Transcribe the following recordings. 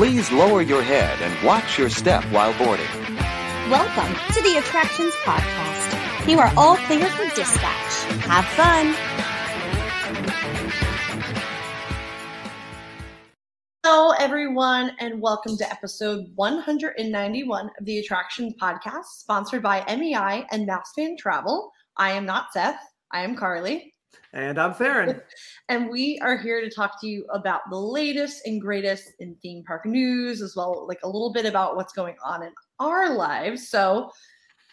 Please lower your head and watch your step while boarding. Welcome to the Attractions Podcast. You are all clear for dispatch. Have fun. Hello, everyone, and welcome to episode 191 of the Attractions Podcast, sponsored by MEI and Mouse Fan Travel. I am not Seth. I am Carly. And I'm Tharin. and we are here to talk to you about the latest and greatest in theme park news, as well like a little bit about what's going on in our lives. So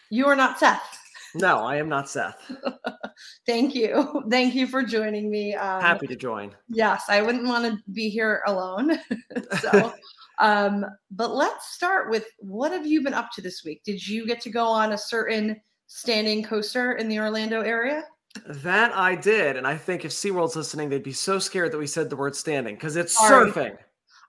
you are not Seth. No, I am not Seth. Thank you. Thank you for joining me. Um, Happy to join. Yes, I wouldn't want to be here alone. so um, but let's start with what have you been up to this week? Did you get to go on a certain standing coaster in the Orlando area? That I did, and I think if SeaWorld's listening, they'd be so scared that we said the word standing because it's Sorry. surfing.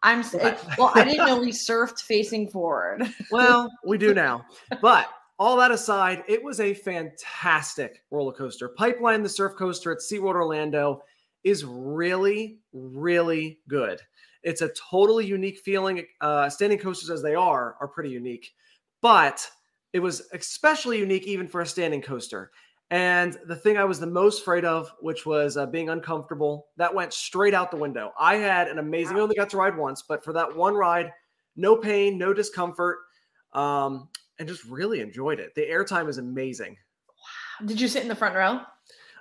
I'm well. I didn't know we surfed facing forward. Well, we do now. But all that aside, it was a fantastic roller coaster. Pipeline, the surf coaster at SeaWorld Orlando, is really, really good. It's a totally unique feeling. Uh, standing coasters, as they are, are pretty unique, but it was especially unique even for a standing coaster. And the thing I was the most afraid of, which was uh, being uncomfortable, that went straight out the window. I had an amazing, I only got to ride once, but for that one ride, no pain, no discomfort, um, and just really enjoyed it. The airtime is amazing. Wow. Did you sit in the front row?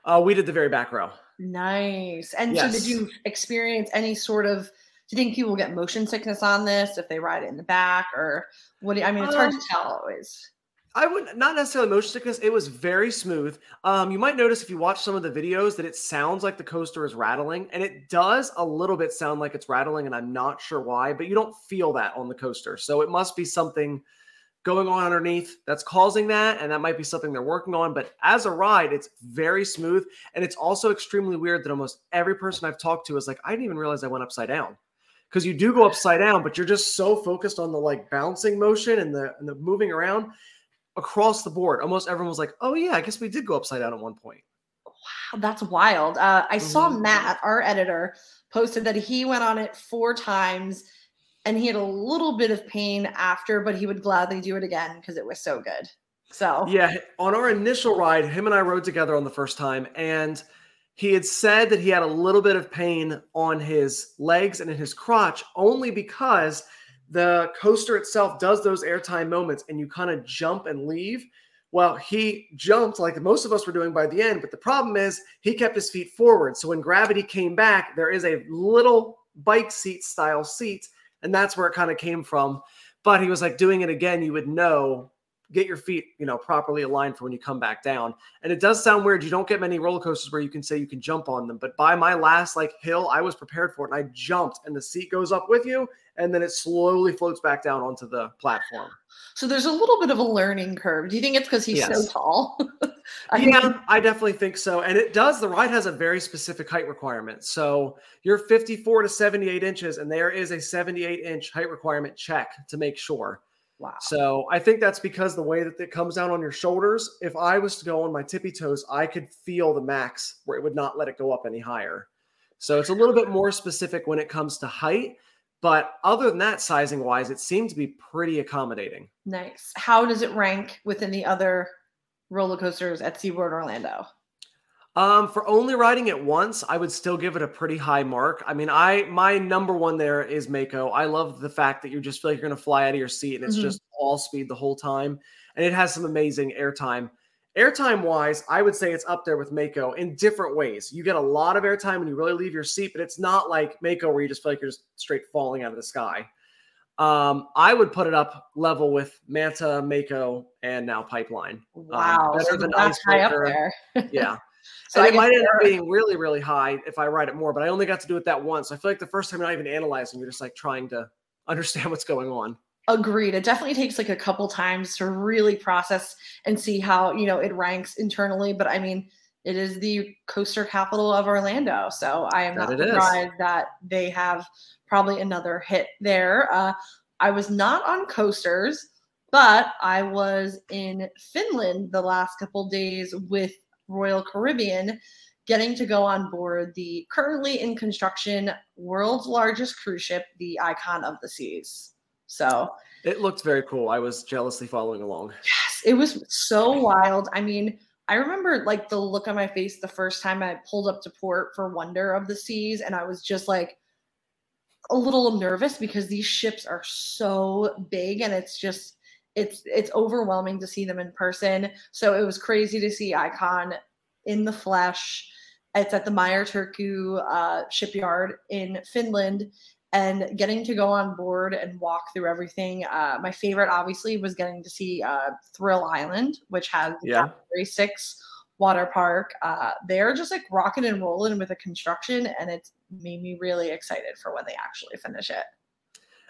Uh, we did the very back row. Nice. And so, did you experience any sort of? Do you think people get motion sickness on this if they ride it in the back, or what? Do you, I mean, it's hard to Um, tell always. I would not necessarily motion sickness. It was very smooth. Um, you might notice if you watch some of the videos that it sounds like the coaster is rattling, and it does a little bit sound like it's rattling, and I'm not sure why, but you don't feel that on the coaster. So it must be something going on underneath that's causing that, and that might be something they're working on. But as a ride, it's very smooth, and it's also extremely weird that almost every person I've talked to is like, I didn't even realize I went upside down. Because you do go upside down, but you're just so focused on the like bouncing motion and the and the moving around across the board. Almost everyone was like, "Oh yeah, I guess we did go upside down at one point." Wow, that's wild. Uh, I saw Mhm. Matt, our editor, posted that he went on it four times and he had a little bit of pain after, but he would gladly do it again because it was so good. So Yeah, on our initial ride, him and I rode together on the first time, and he had said that he had a little bit of pain on his legs and in his crotch, only because the coaster itself does those airtime moments, and you kind of jump and leave. Well, he jumped like most of us were doing by the end, but the problem is he kept his feet forward. So when gravity came back, there is a little bike seat style seat, and that's where it kind of came from. But he was like, doing it again, you would know get your feet, you know, properly aligned for when you come back down. And it does sound weird. You don't get many roller coasters where you can say you can jump on them. But by my last like hill, I was prepared for it and I jumped and the seat goes up with you and then it slowly floats back down onto the platform. so there's a little bit of a learning curve. Do you think it's because he's so tall? I think- yeah, I definitely think so. And it does, the ride has a very specific height requirement. So you're 54 to 78 inches, and there is a 78 inch height requirement check to make sure. wow. So I think that's because the way that it comes down on your shoulders, if I was to go on my tippy toes, I could feel the max where it would not let it go up any higher. So it's a little bit more specific when it comes to height. But other than that, sizing wise, it seemed to be pretty accommodating. Nice. How does it rank within the other roller coasters at SeaWorld Orlando? Um, for only riding it once, I would still give it a pretty high mark. I mean, I my number one there is Mako. I love the fact that you just feel like you're gonna fly out of your seat and it's Mhm. just all speed the whole time. And it has some amazing airtime. Airtime wise, I would say it's up there with Mako in different ways. You get a lot of airtime when you really leave your seat, but it's not like Mako where you just feel like you're just straight falling out of the sky. Um, I would put it up level with Manta, Mako, and now Pipeline. Wow. better so than that's high up there. Yeah. So and it might end up being really, really high if I ride it more, but I only got to do it that once. I feel like the first time you're not even analyzing, you're just like trying to understand what's going on. Agreed. It definitely takes like a couple times to really process and see how, you know, it ranks internally. But I mean, it is the coaster capital of Orlando. So I am That not it is. surprised that they have probably another hit there. Uh, I was not on coasters, but I was in Finland the last couple days with Royal Caribbean. getting to go on board the currently in construction world's largest cruise ship, the Icon of the Seas. So It looked very cool. I was jealously following along. yes, it was so wild. I mean, I remember like the look on my face the first time I pulled up to port for Wonder of the Seas, and I was just like a little nervous because these ships are so big and it's just it's it's overwhelming to see them in person. So it was crazy to see Icon in the flesh. It's at the Meyer Turku uh, shipyard in Finland, and getting to go on board and walk through everything. Uh, my favorite, obviously, was getting to see uh, Thrill Island, which has Yeah. Category Six water park. Uh, they're just like rocking and rolling with the construction, and it's made me really excited for when they actually finish it.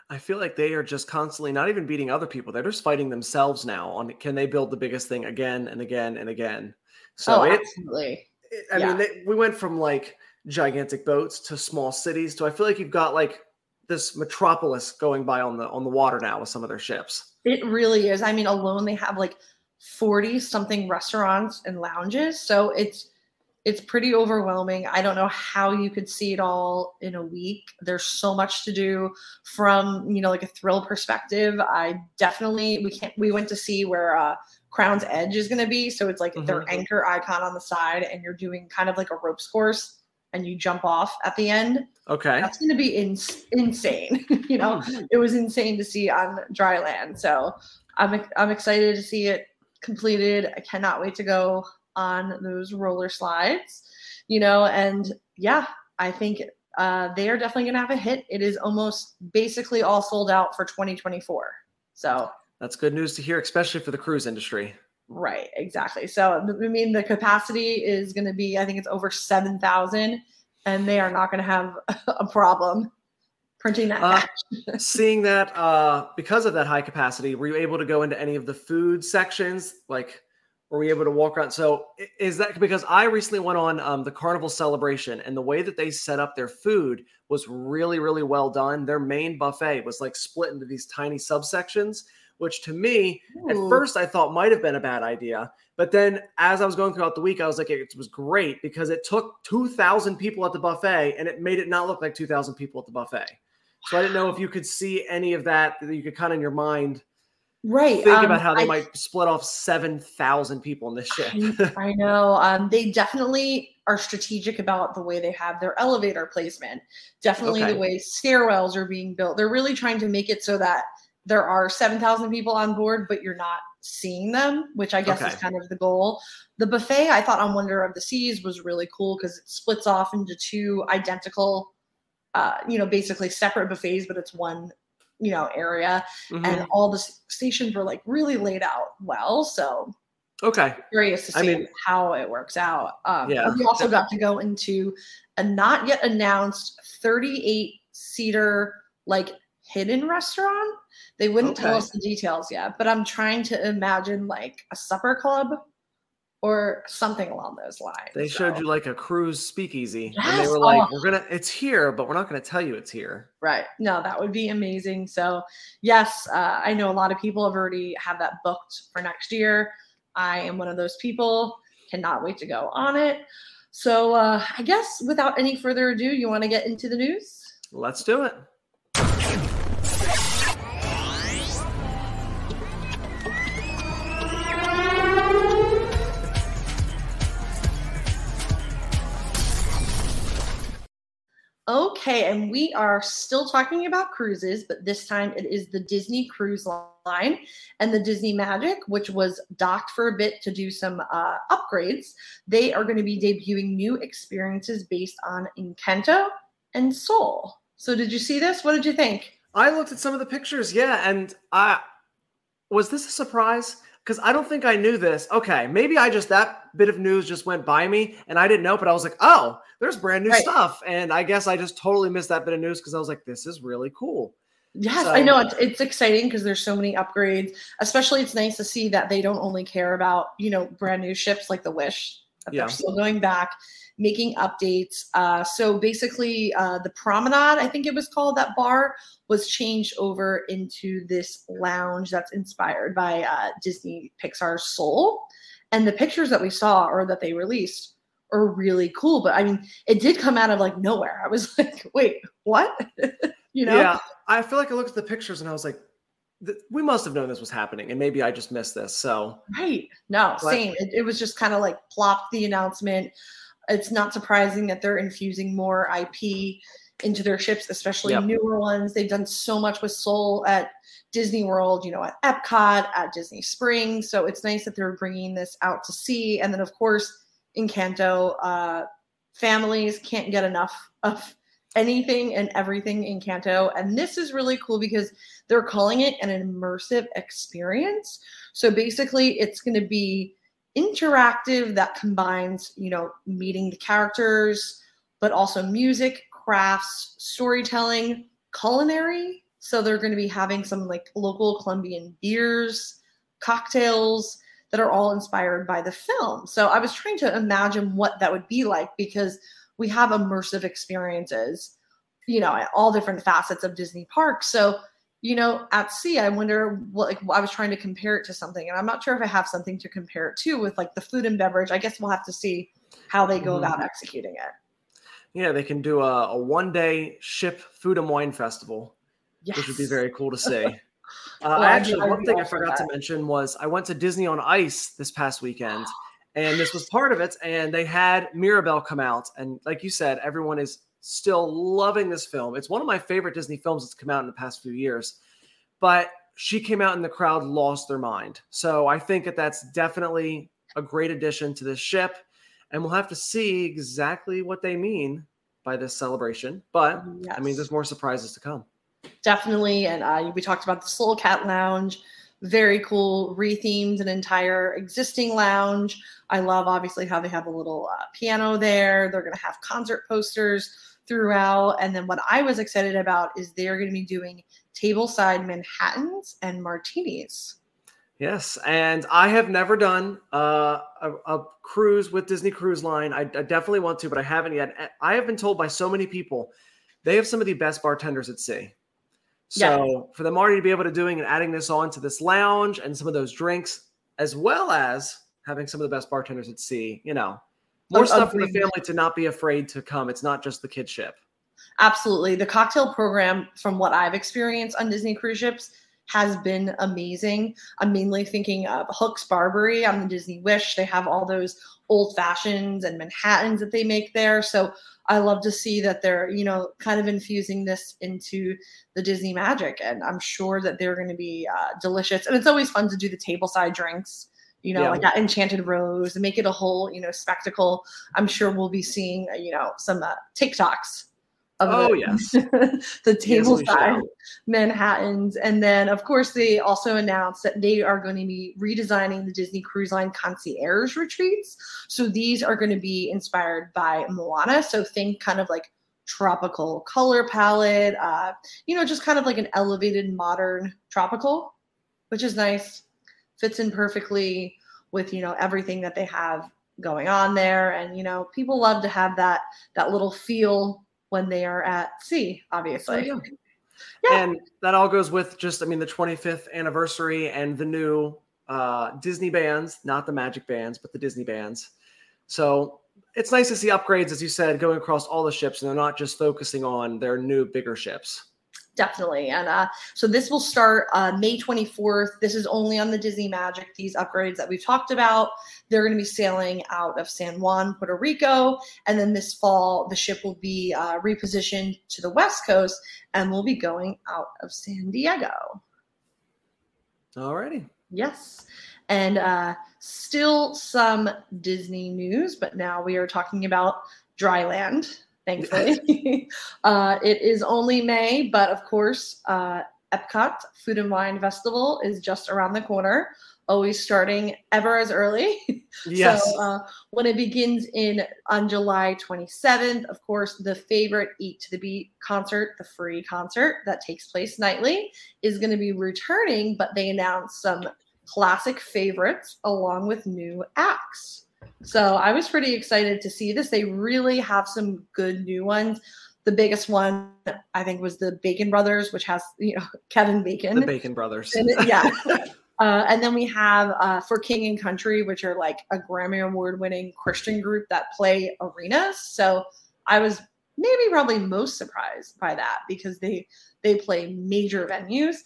I feel like they are just constantly not even beating other people. They're just fighting themselves now on can they build the biggest thing again and again and again. So oh, it, absolutely. it- I Yeah. mean, they, we went from like gigantic boats to small cities to I feel like you've got like this metropolis going by on the on the water now with some of their ships. It really is. I mean, alone they have like 40 something restaurants and lounges. So it's it's pretty overwhelming. I don't know how you could see it all in a week. There's so much to do from, you know, like a thrill perspective. I definitely we can't we went to see where uh Crown's Edge is going to be. So it's like their Mhm. anchor icon on the side and you're doing kind of like a ropes course and you jump off at the end Okay. that's going to be ins- insane. you know, it was insane to see on dry land. So I'm I'm excited to see it completed. I cannot wait to go on those roller slides. You know, and yeah, I think uh, they are definitely going to have a hit. It is almost basically all sold out for 2024. So That's good news to hear, especially for the cruise industry. Right, exactly. So I mean, the capacity is going to be, I think it's over seven thousand, and they are not going to have a problem printing that. Uh. Seeing that uh because of that high capacity, were you able to go into any of the food sections? Like were we able to walk around? So is that because I recently went on um, the carnival celebration and the way that they set up their food was really, really well done. Their main buffet was like split into these tiny subsections, which to me At first, I thought might have been a bad idea, but then as I was going throughout the week, I was like, it was great because it took two thousand people at the buffet and it made it not look like two thousand people at the buffet. So I didn't know if you could see any of that that you could kind of in your mind right. think um, about how they I- might split off seven thousand people in this ship. I, I know. Um, they definitely are strategic about the way they have their elevator placement. Definitely Okay. the way stairwells are being built. They're really trying to make it so that there are 7,000 people on board, but you're not seeing them, which I guess is kind of the goal. The buffet I thought on Wonder of the Seas was really cool because it splits off into two identical, uh, you know, basically separate buffets, but it's one, you know, area. Mhm. And all the stations were like really laid out well. So Okay, curious to see I mean- how it works out. Um, Yeah. we also got to go into a not yet announced 38 seater like hidden restaurant. They wouldn't tell us the details yet, but I'm trying to imagine like a supper club or something along those lines. they showed So- you like a cruise speakeasy, and they were like, oh. "We're gonna, it's here, but we're not gonna tell you it's here." Right. No, that would be amazing. So, yes, uh, I know a lot of people have already have that booked for next year. I am one of those people. Cannot wait to go on it. So, uh, I guess without any further ado, you want to get into the news? Let's do it. Okay, and we are still talking about cruises, but this time it is the Disney Cruise Line and the Disney Magic, which was docked for a bit to do some uh, upgrades. They are going to be debuting new experiences based on Encanto and Soul. So, did you see this? What did you think? I looked at some of the pictures, yeah, and I was this a surprise? Because I don't think I knew this. Okay, maybe I just that bit of news just went by me and I didn't know, but I was like, oh, there's brand new Right. stuff. And I guess I just totally missed that bit of news because I was like, this is really cool. Yes, So- I know it's, it's exciting because there's so many upgrades. Especially, it's nice to see that they don't only care about you know brand new ships like the Wish. That Yeah. They're still going back, making updates. Uh, so basically, uh, the Promenade, I think it was called, that bar was changed over into this lounge that's inspired by uh, Disney Pixar's Soul. And the pictures that we saw or that they released are really cool. But I mean, it did come out of like nowhere. I was like, wait, what? you know? Yeah, I feel like I looked at the pictures and I was like, we must have known this was happening, and maybe I just missed this. So Right. No, But- same. It, it was just kind of like plopped the announcement. It's not surprising that they're infusing more IP into their ships, especially Yep. newer ones. They've done so much with Soul at Disney World, you know, at Epcot, at Disney Springs. So it's nice that they're bringing this out to sea. And then, of course, Encanto, uh, families can't get enough of anything and everything in Encanto. And this is really cool because they're calling it an immersive experience. So basically, it's going to be interactive that combines, you know, meeting the characters, but also music, crafts, storytelling, culinary. So they're going to be having some like local Colombian beers, cocktails that are all inspired by the film. So I was trying to imagine what that would be like because we have immersive experiences, you know, at all different facets of Disney parks. So you know, at sea, I wonder what like I was trying to compare it to something, and I'm not sure if I have something to compare it to with like the food and beverage. I guess we'll have to see how they go Mhm. about executing it. yeah, they can do a, a one day ship food and wine festival, Yes. which would be very cool to see. Uh, Well, actually, one thing I forgot to mention was I went to Disney on Ice this past weekend, and this was part of it. And they had Mirabel come out, and like you said, everyone is still loving this film. It's one of my favorite Disney films that's come out in the past few years. But she came out, and the crowd lost their mind. So I think that that's definitely a great addition to this ship, and we'll have to see exactly what they mean by this celebration. But I mean, there's more surprises to come. definitely. And uh, we talked about the Soul Cat Lounge. Very cool, rethemed an entire existing lounge. I love obviously how they have a little uh, piano there. They're going to have concert posters throughout. And then what I was excited about is they're going to be doing tableside Manhattans and martinis. Yes, and I have never done uh, a, a cruise with Disney Cruise Line. I, I definitely want to, but I haven't yet. I have been told by so many people they have some of the best bartenders at sea. So for them already to be able to doing and adding this on to this lounge and some of those drinks, as well as having some of the best bartenders at sea, you know, more stuff for the family to not be afraid to come. It's not just the kid ship. Absolutely. The cocktail program, from what I've experienced on Disney cruise ships, has been amazing. I'm mainly thinking of Hook's Barbary on the Disney Wish. They have all those old fashions and Manhattans that they make there. So I love to see that they're, you know, kind of infusing this into the Disney magic. And I'm sure that they're going to be uh, delicious. And it's always fun to do the tableside drinks. You know, Yeah. like that Enchanted Rose, and make it a whole, you know, spectacle. I'm sure we'll be seeing, uh, you know, some uh, TikToks of Oh, the, yes. the Yes, we tableside. Manhattans. And then, of course, they also announced that they are going to be redesigning the Disney Cruise Line concierge retreats. So these are going to be inspired by Moana. So think kind of like tropical color palette, uh, you know, just kind of like an elevated modern tropical, which is nice. Fits in perfectly with, you know, everything that they have going on there. And, you know, people love to have that that little feel when they are at sea, obviously. yeah. Yeah. And that all goes with just, I mean, the 25th anniversary and the new uh, Disney bands, not the Magic bands, but the Disney bands. So it's nice to see upgrades, as you said, going across all the ships, and they're not just focusing on their new, bigger ships. Definitely. And uh, so this will start uh, May 24th. This is only on the Disney Magic, these upgrades that we've talked about. They're going to be sailing out of San Juan, Puerto Rico. And then this fall, the ship will be uh, repositioned to the West Coast and we'll be going out of San Diego. Alrighty. Yes. And uh, still some Disney news, but now we are talking about Dryland, thankfully. uh, it is only May, but of course, uh, Epcot Food and Wine Festival is just around the corner, always starting ever as early. Yes. So uh, when it begins in on July 27th, of course, the favorite Eat to the Beat concert, the free concert that takes place nightly, is going to be returning. But they announced some classic favorites along with new acts. So I was pretty excited to see this. They really have some good new ones. The biggest one I think was the Bacon Brothers, which has you know Kevin Bacon. the Bacon Brothers. it. Yeah. Uh, and then we have uh, for King and Country, which are like a Grammy Award winning Christian group that play arenas. So I was maybe probably most surprised by that because they they play major venues.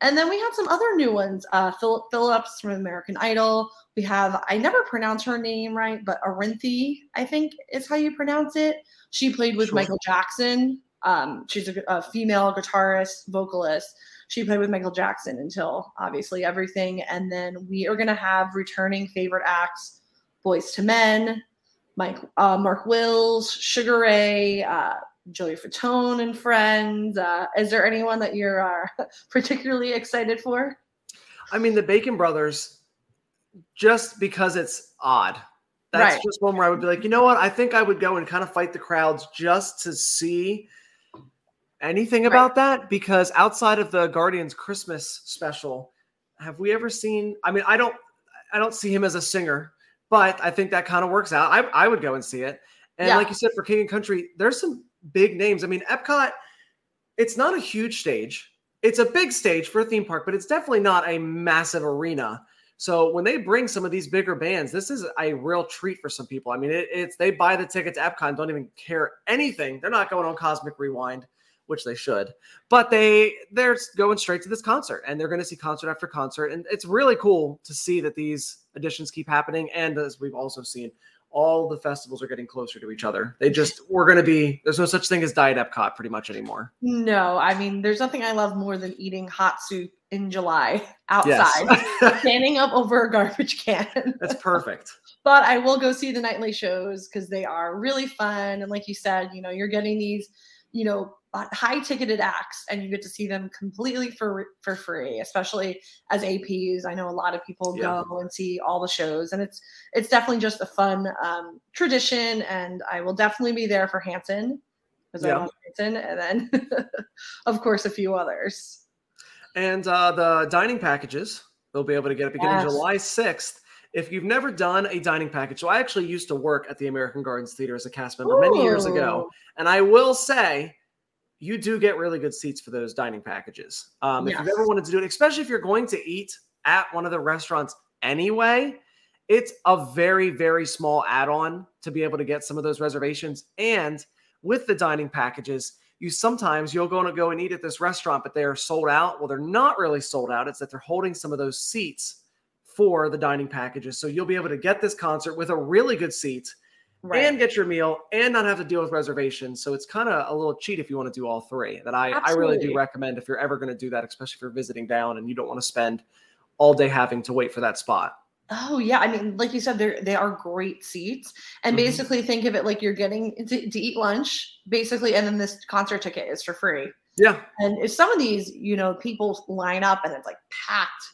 And then we have some other new ones. Uh, Philip Phillips from American Idol. We have I never pronounce her name right, but Arinthi, I think is how you pronounce it. She played with Sure. Michael Jackson. Um, she's a, a female guitarist, vocalist. She played with Michael Jackson until obviously everything. And then we are going to have returning favorite acts Boyz II Men, Mike, uh, Mark Wills, Sugar Ray, uh, Joey Fatone and friends. Uh, is there anyone that you're uh, particularly excited for? I mean, the Bacon Brothers, just because it's odd. That's Right. just one where I would be like, you know what? I think I would go and kind of fight the crowds just to see anything Right. about that. Because outside of the Guardians Christmas special, have we ever seen? I mean, I don't, I don't see him as a singer, but I think that kind of works out. I, I would go and see it. And Yeah. like you said, for King and Country, there's some big names. I mean, Epcot, it's not a huge stage. It's a big stage for a theme park, but it's definitely not a massive arena. So when they bring some of these bigger bands, this is a real treat for some people. I mean, it, it's they buy the ticket to Epcot, and don't even care anything. They're not going on Cosmic Rewind, which they should, but they they're going straight to this concert, and they're going to see concert after concert, and it's really cool to see that these additions keep happening. And as we've also seen, all the festivals are getting closer to each other. They just we're going to be there's no such thing as diet Epcot pretty much anymore. No, I mean, there's nothing I love more than eating hot soup in July outside, Yes, standing up over a garbage can. that's perfect. but I will go see the nightly shows because they are really fun. And like you said, you know, you're getting these, you know, high ticketed acts and you get to see them completely for for free, especially as APs. I know a lot of people Yeah. go and see all the shows and it's it's definitely just a fun um, tradition. And I will definitely be there for Hanson because I love Hanson. And then of course a few others. And uh, the dining packages, they'll be able to get it beginning Yes. July 6th. If you've never done a dining package, so I actually used to work at the American Gardens Theater as a cast member many years ago. And I will say, you do get really good seats for those dining packages. Um, If you've ever wanted to do it, especially if you're going to eat at one of the restaurants anyway, it's a very, very small add on to be able to get some of those reservations. And with the dining packages, you sometimes you'll go and go and eat at this restaurant, but they are sold out. Well, they're not really sold out. It's that they're holding some of those seats for the dining packages. So you'll be able to get this concert with a really good seat Right. and get your meal and not have to deal with reservations. So it's kind of a little cheat if you want to do all three. That I, I really do recommend if you're ever going to do that, especially if you're visiting down and you don't want to spend all day having to wait for that spot. Oh yeah, I mean, like you said, they they are great seats, and Mhm. basically think of it like you're getting to, to eat lunch, basically, and then this concert ticket is for free. Yeah. And if some of these, you know, people line up and it's like packed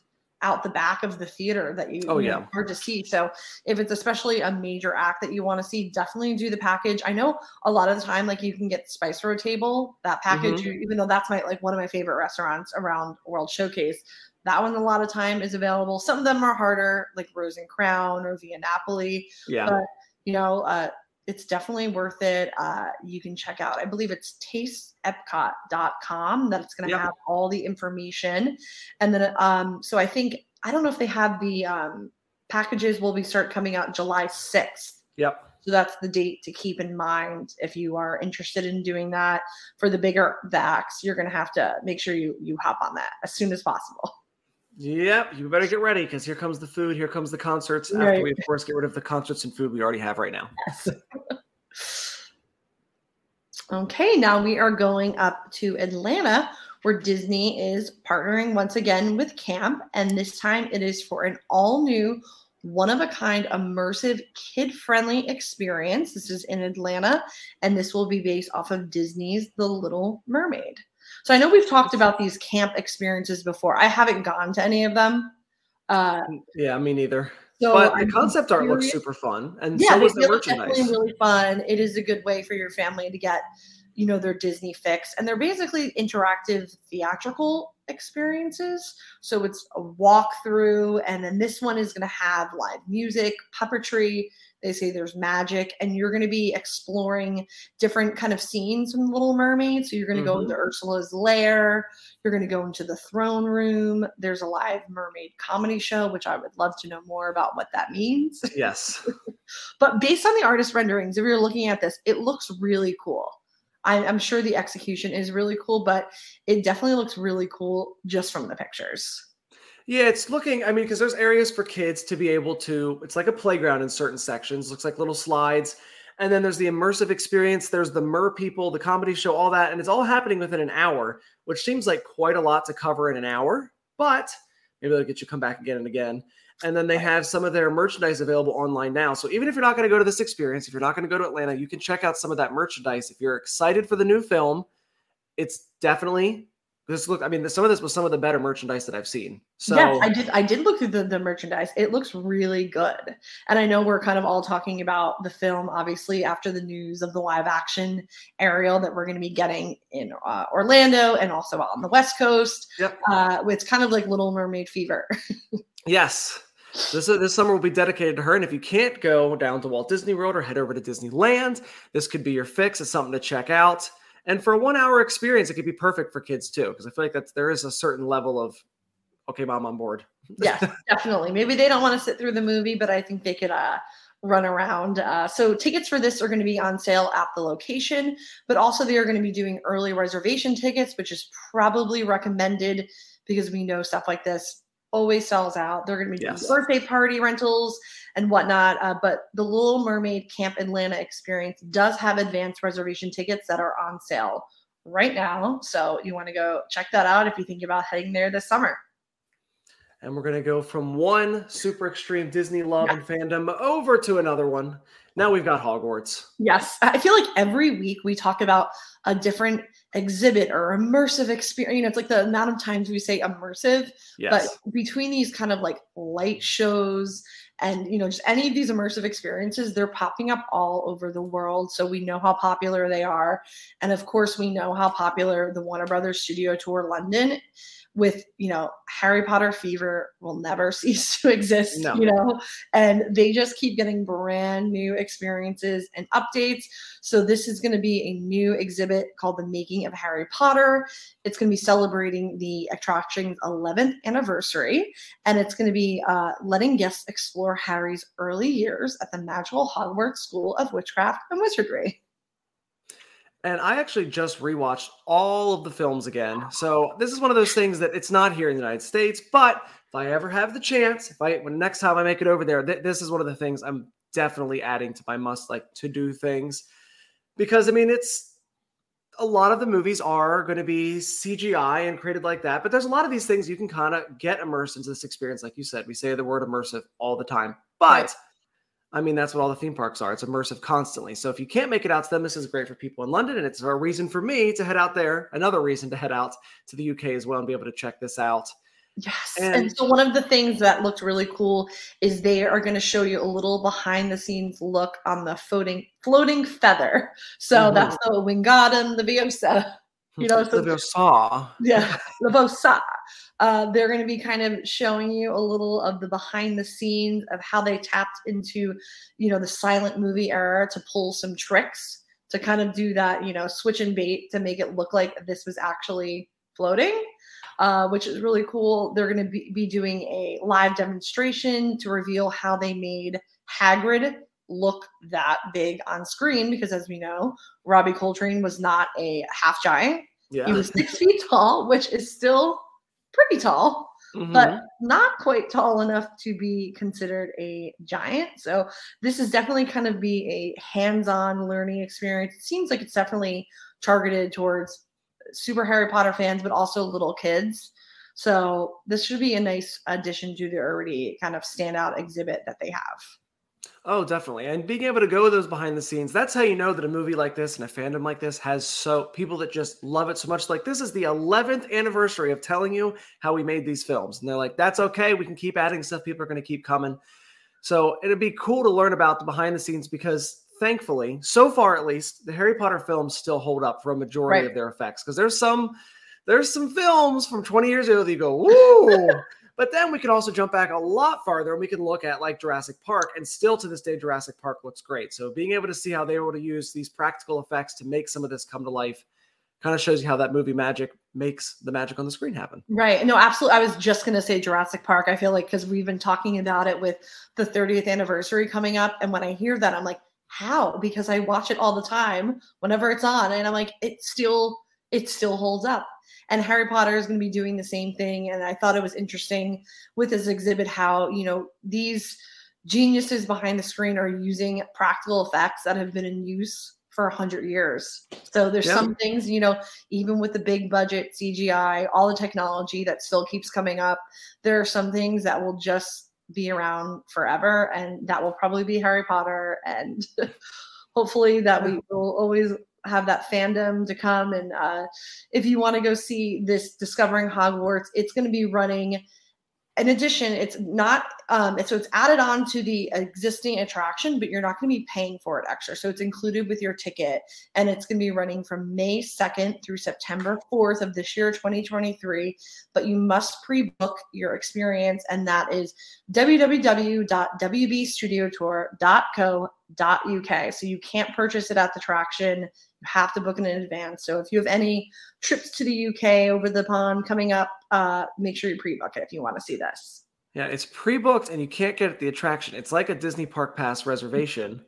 out the back of the theater that you, Oh, you know, yeah. hard to see. So if it's especially a major act that you want to see, definitely do the package. I know a lot of the time, like you can get Spice Road Table, that package, Mm-hmm. even though that's my like one of my favorite restaurants around World Showcase. That one a lot of time is available. Some of them are harder, like Rose and Crown or Via Napoli Yeah. But- you know, uh, it's definitely worth it. Uh, you can check out, I believe it's tasteepcot.com that it's going to Yep. have all the information. And then, um, so I think, I don't know if they have the um, packages will be start coming out July 6th. Yep. So that's the date to keep in mind if you are interested in doing that for the bigger acts. You're going to have to make sure you you hop on that as soon as possible. Yep. You better get ready because here comes the food. Here comes the concerts. After we, of course, get rid of the concerts and food we already have right now. Okay, now we are going up to Atlanta, where Disney is partnering once again with Camp, and this time it is for an all new, one of a kind, immersive, kid friendly experience. This is in Atlanta, and this will be based off of Disney's The Little Mermaid. So I know we've talked about these camp experiences before. I haven't gone to any of them. Uh, Yeah, me neither. so but the I'm concept art looks super fun. And yeah, so was the merchandise. definitely really fun. It is a good way for your family to get, you know, their Disney fix, and they're basically interactive theatrical experiences. So it's a walkthrough, and then this one is going to have live music, puppetry. They say there's magic, and you're going to be exploring different kind of scenes from Little Mermaid. So you're going to go Mhm. into Ursula's lair. You're going to go into the throne room. There's a live mermaid comedy show, which I would love to know more about what that means. Yes. But based on the artist renderings, if you're looking at this, it looks really cool. I, I'm sure the execution is really cool, but it definitely looks really cool just from the pictures. Yeah, it's looking, I mean, because there's areas for kids to be able to, it's like a playground in certain sections, looks like little slides. And then there's the immersive experience, there's the Mer people, the comedy show, all that. And it's all happening within an hour, which seems like quite a lot to cover in an hour, but maybe they'll get you come back again and again. And then they have some of their merchandise available online now. So even if you're not going to go to this experience, if you're not going to go to Atlanta, you can check out some of that merchandise. If you're excited for the new film, it's definitely this look. I mean, some of this was some of the better merchandise that I've seen. So yes, I did. I did look through the, the merchandise. It looks really good, and I know we're kind of all talking about the film, obviously, after the news of the live action Ariel that we're going to be getting in uh, Orlando and also on the West Coast. Yep. Uh, it's kind of like Little Mermaid fever. Yes. This, this summer will be dedicated to her. And if you can't go down to Walt Disney World or head over to Disneyland, this could be your fix. It's something to check out. And for a one hour experience, it could be perfect for kids too. Because I feel like that's there is a certain level of, okay, mom on board. yes, definitely. Maybe they don't want to sit through the movie, but I think they could uh, run around. Uh, so tickets for this are going to be on sale at the location, but also they are going to be doing early reservation tickets, which is probably recommended because we know stuff like this always sells out. They're going to be doing Yes. birthday party rentals and whatnot. Uh, but the Little Mermaid Camp Atlanta experience does have advanced reservation tickets that are on sale right now. So you want to go check that out if you think about heading there this summer. And we're going to go from one super extreme Disney love and fandom over to another one. Now we've got Hogwarts. Yes, I feel like every week we talk about a different exhibit or immersive experience. You know, it's like the amount of times we say immersive, Yes. but between these kind of like light shows and you know just any of these immersive experiences, they're popping up all over the world. So we know how popular they are, and of course we know how popular the Warner Brothers Studio Tour London. With you know, Harry Potter fever will never cease to exist. No. You know, and they just keep getting brand new experiences and updates. So this is going to be a new exhibit called The Making of Harry Potter. It's going to be celebrating the attraction's 11th anniversary, and it's going to be uh, letting guests explore Harry's early years at the magical Hogwarts School of Witchcraft and Wizardry. And I actually just rewatched all of the films again. So this is one of those things that it's not here in the United States, but if I ever have the chance, if I when next time I make it over there, th- this is one of the things I'm definitely adding to my must like to do things because I mean it's a lot of the movies are going to be CGI and created like that, but there's a lot of these things you can kind of get immersed into this experience like you said. We say the word immersive all the time. But Right. I mean, that's what all the theme parks are. It's immersive constantly. So if you can't make it out to them, this is great for people in London. And it's a reason for me to head out there, another reason to head out to the UK as well and be able to check this out. Yes. And, And- so one of the things that looked really cool is they are going to show you a little behind the scenes look on the floating floating feather. So Mhm. that's the Wingardium, you know, so the saw. yeah, Leviosa. Uh, they're going to be kind of showing you a little of the behind the scenes of how they tapped into, you know, the silent movie era to pull some tricks to kind of do that, you know, switch and bait to make it look like this was actually floating, uh, which is really cool. They're going to be, be doing a live demonstration to reveal how they made Hagrid look that big on screen because, as we know, Robbie Coltrane was not a half giant. Yeah. He was six feet tall, which is still pretty tall, Mhm. but not quite tall enough to be considered a giant. So this is definitely kind of be a hands-on learning experience. It seems like it's definitely targeted towards super Harry Potter fans, but also little kids. So this should be a nice addition to the already kind of standout exhibit that they have. Oh, definitely. And being able to go those behind the scenes, that's how you know that a movie like this and a fandom like this has so people that just love it so much. Like this is the 11th anniversary of telling you how we made these films. And they're like, that's okay. We can keep adding stuff. People are going to keep coming. So it'd be cool to learn about the behind the scenes because thankfully, so far at least, the Harry Potter films still hold up for a majority Right. of their effects. Because there's some there's some films from 20 years ago that you go, woo. But then we can also jump back a lot farther and we can look at like Jurassic Park. And still to this day, Jurassic Park looks great. So being able to see how they were able to use these practical effects to make some of this come to life kind of shows you how that movie magic makes the magic on the screen happen. Right. No, absolutely. I was just going to say Jurassic Park. I feel like because we've been talking about it with the 30th anniversary coming up. And when I hear that, I'm like, how? Because I watch it all the time whenever it's on. And I'm like, it still, it still holds up. And Harry Potter is going to be doing the same thing. And I thought it was interesting with this exhibit how, you know, these geniuses behind the screen are using practical effects that have been in use for 100 years. So there's Yeah. some things, you know, even with the big budget CGI, all the technology that still keeps coming up, there are some things that will just be around forever and that will probably be Harry Potter and hopefully that we will always have that fandom to come. And uh, if you want to go see this discovering hogwarts it's going to be running in addition it's not um so it's added on to the existing attraction but you're not going to be paying for it extra. So it's included with your ticket and it's going to be running from may 2nd through september 4th of this year 2023 but you must pre-book your experience and that is www.wbstudiotour.co.uk so you can't purchase it at the attraction have to book it in advance so if you have any trips to the uk over the pond coming up uh, make sure you pre-book it if you want to see this Yeah, it's pre-booked and you can't get the attraction. It's like a Disney Park Pass reservation,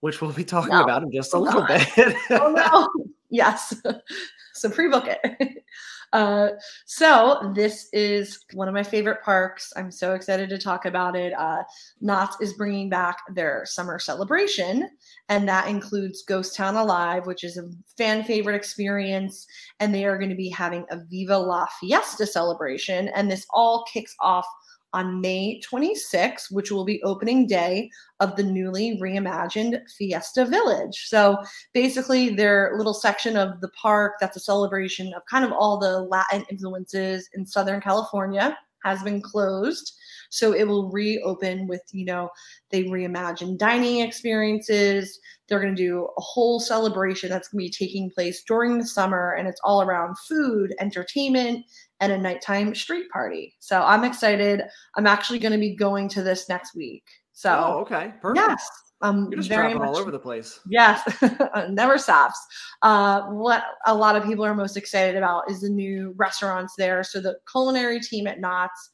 which we'll be talking No. about in just a little God. bit. oh no yes so pre-book it uh, so this is one of my favorite parks. I'm so excited to talk about it. Uh, knott's is bringing back their summer celebration and that includes ghost town alive which is a fan favorite experience and they are going to be having a viva la fiesta celebration and this all kicks off on May 26th, which will be opening day of the newly reimagined Fiesta Village. So basically their little section of the park that's a celebration of kind of all the Latin influences in Southern California has been closed. So it will reopen with, you know, they reimagine dining experiences. They're going to do a whole celebration that's going to be taking place during the summer, and it's all around food, entertainment, and a nighttime street party. So I'm excited. I'm actually going to be going to this next week. So oh, okay. Perfect. yes, I'm You're just very traveling much all over the place. Yes, never stops. Uh, what a lot of people are most excited about is the new restaurants there. So the culinary team at Knott's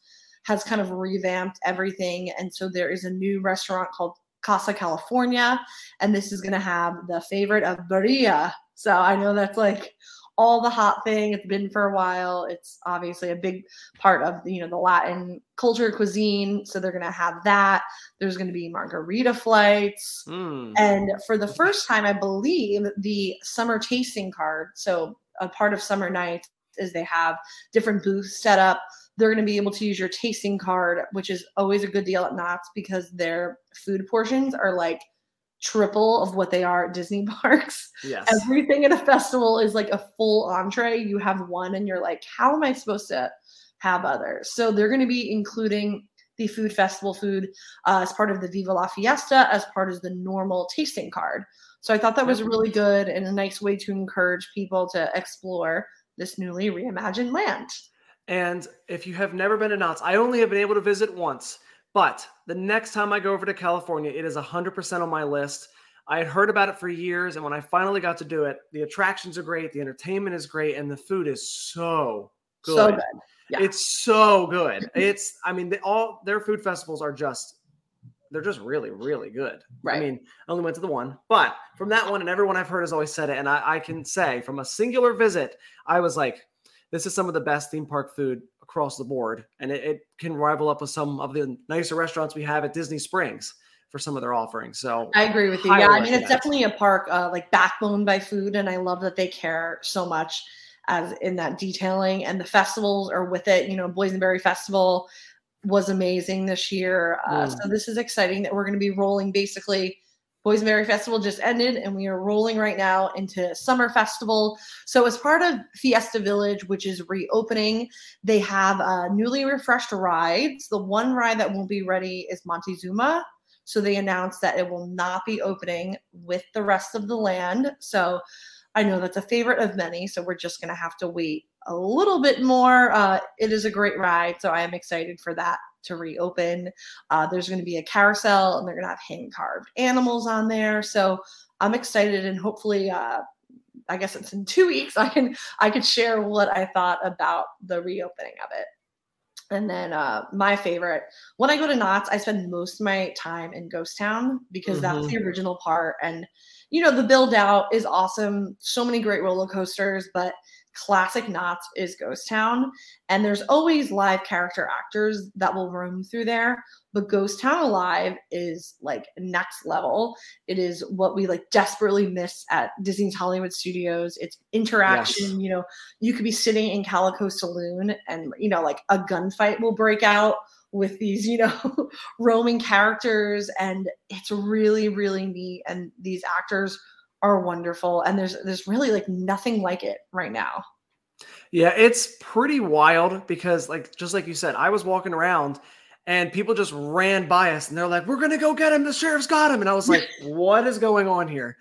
has kind of revamped everything, and so there is a new restaurant called Casa California, and this is going to have the favorite of birria. So I know that's like all the hot thing. It's been for a while. It's obviously a big part of you know the Latin culture cuisine. So they're going to have that. There's going to be margarita flights. Mm. And for the first time, I believe the summer tasting card. So a part of summer nights is they have different booths set up. They're going to be able to use your tasting card, which is always a good deal at Knott's because their food portions are like triple of what they are at Disney parks. Yes. Everything at a festival is like a full entree. You have one, and you're like, how am I supposed to have others? So they're going to be including the food festival food uh, as part of the Viva La Fiesta, as part of the normal tasting card. So I thought that was really good and a nice way to encourage people to explore this newly reimagined land. And if you have never been to Knott's, I only have been able to visit once. But the next time I go over to California, it is 100% on my list. I had heard about it for years. And when I finally got to do it, the attractions are great, the entertainment is great, and the food is so good. So good. Yeah. It's so good. It's, I mean, they, all their food festivals are just, they're just really, really good. Right. I mean, I only went to the one, but from that one, and everyone I've heard has always said it. And I, I can say from a singular visit, I was like, this is some of the best theme park food across the board. And it, it can rival up with some of the nicer restaurants we have at Disney Springs for some of their offerings. So I agree with you. Yeah, I mean, it's definitely a park uh, like backbone by food, and I love that they care so much as in that detailing. And the festivals are with it. You know, Boysenberry Festival was amazing this year. Uh, Mm. So this is exciting that we're going to be rolling. Basically, Boysenberry Festival just ended, and we are rolling right now into Summer Festival. So as part of Fiesta Village, which is reopening, they have uh, newly refreshed rides. The one ride that won't be ready is Montezooma. So they announced that it will not be opening with the rest of the land. So I know that's a favorite of many, so we're just going to have to wait a little bit more. Uh, it is a great ride, so I am excited for that to reopen. Uh, there's going to be a carousel, and they're going to have hand carved animals on there. So I'm excited, and hopefully, uh, I guess it's in two weeks. I can I could share what I thought about the reopening of it. And then uh, my favorite, when I go to Knott's, I spend most of my time in Ghost Town because mm-hmm. that's the original part. And you know, the build out is awesome. So many great roller coasters, but classic Knott's is Ghost Town. And there's always live character actors that will roam through there. But Ghost Town Alive is like next level. It is what we like desperately miss at Disney's Hollywood Studios. It's interaction. Yes. You know, you could be sitting in Calico Saloon and, you know, like a gunfight will break out with these, you know, roaming characters. And it's really, really neat. And these actors are wonderful and there's there's really like nothing like it right now. Yeah it's pretty wild because like just like you said i was walking around and people just ran by us and they're like we're gonna go get him. The sheriff's got him. And i was like what is going on here?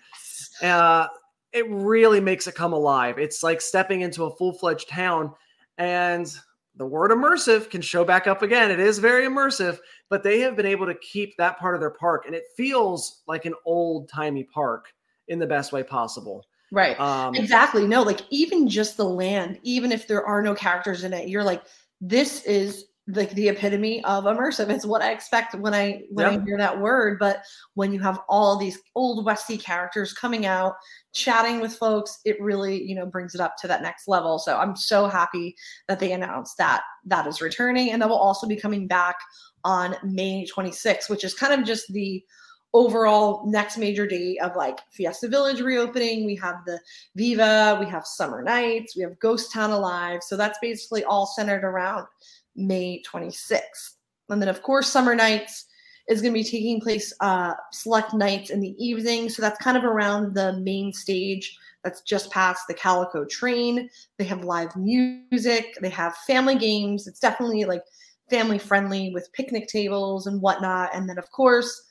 Uh it really makes it come alive. It's like stepping into a full-fledged town and the word immersive can show back up again. It is very immersive but they have been able to keep that part of their park and it feels like an old timey park in the best way possible. Right. Um, exactly. No, like even just the land, even if there are no characters in it, you're like, this is like the epitome of immersive. It's what I expect when I when. I hear that word. But when you have all these old Westy characters coming out, chatting with folks, it really, you know, brings it up to that next level. So I'm so happy that they announced that that is returning and that will also be coming back on May 26th, which is kind of just the overall next major date of like Fiesta Village reopening. We have the Viva, we have Summer Nights, we have Ghost Town Alive. So that's basically all centered around May 26th. And then, of course, Summer Nights is going to be taking place uh, select nights in the evening. So that's kind of around the main stage that's just past the Calico train. They have live music, they have family games. It's definitely like family friendly with picnic tables and whatnot. And then, of course,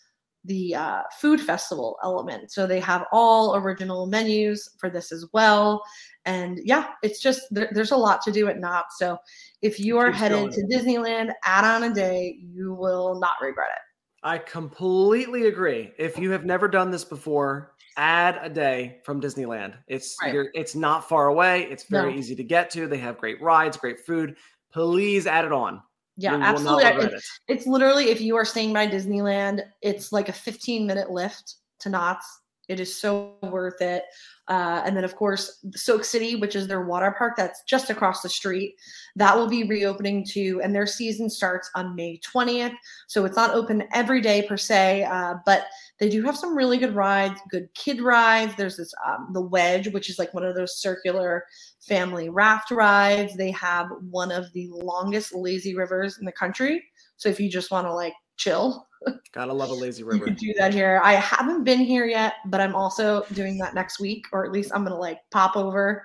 the uh, food festival element. So they have all original menus for this as well. And yeah, it's just there, there's a lot to do at Knott. So if you are headed to Disneyland, add on a day, you will not regret it. I completely agree. If you have never done this before, add a day from Disneyland. It's right. it's not far away. It's very no. easy to get to. They have great rides, great food. Please add it on. Yeah, absolutely. It's, it's literally if you are staying by Disneyland, it's like a 15 minute lift to Knott's. It is so worth it. Uh, and then, of course, Soak City, which is their water park that's just across the street, that will be reopening too. And their season starts on May 20th. So it's not open every day per se, uh, but they do have some really good rides, good kid rides. There's this, um, the Wedge, which is like one of those circular family raft rides. They have one of the longest lazy rivers in the country. So if you just want to like chill, Gotta love a lazy river. do that here. I haven't been here yet, but I'm also doing that next week, or at least I'm gonna like pop over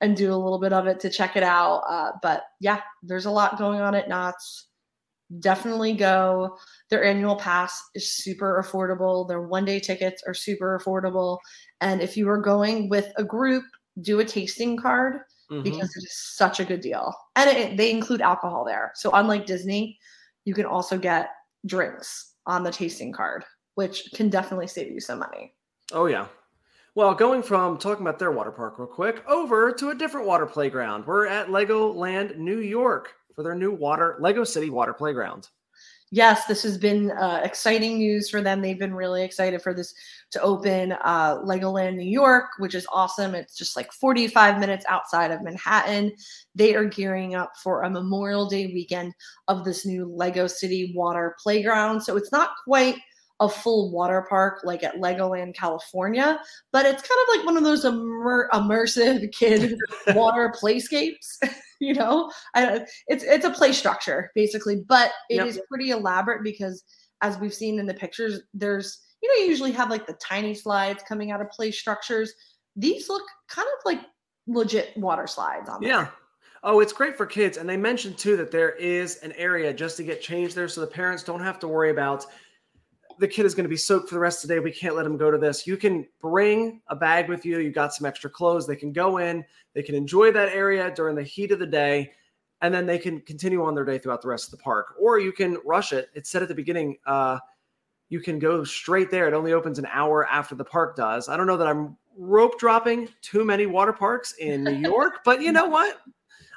and do a little bit of it to check it out. Uh, but yeah, there's a lot going on at Knott's. Definitely go. Their annual pass is super affordable. Their one day tickets are super affordable. And if you are going with a group, do a tasting card mm-hmm. because it is such a good deal. And it, they include alcohol there. So unlike Disney, you can also get drinks on the tasting card, which can definitely save you some money. Oh, yeah. Well, going from talking about their water park real quick over to a different water playground. We're at Legoland New York for their new water Lego City water playground yes, this has been uh, exciting news for them. They've been really excited for this to open uh, Legoland New York, which is awesome. It's just like 45 minutes outside of Manhattan. They are gearing up for a Memorial Day weekend of this new Lego City water playground. So it's not quite a full water park like at Legoland California, but it's kind of like one of those immer- immersive kid water playscapes. you know, I, it's it's a play structure basically, but it yep. is pretty elaborate because as we've seen in the pictures, there's you know you usually have like the tiny slides coming out of play structures. These look kind of like legit water slides on. Yeah. Oh, it's great for kids. And they mentioned too that there is an area just to get changed there so the parents don't have to worry about the kid is going to be soaked for the rest of the day. We can't let him go to this. You can bring a bag with you. You got some extra clothes. They can go in. They can enjoy that area during the heat of the day, and then they can continue on their day throughout the rest of the park. Or you can rush it. It said at the beginning, uh, you can go straight there. It only opens an hour after the park does. I don't know that I'm rope dropping too many water parks in New York, but you know what?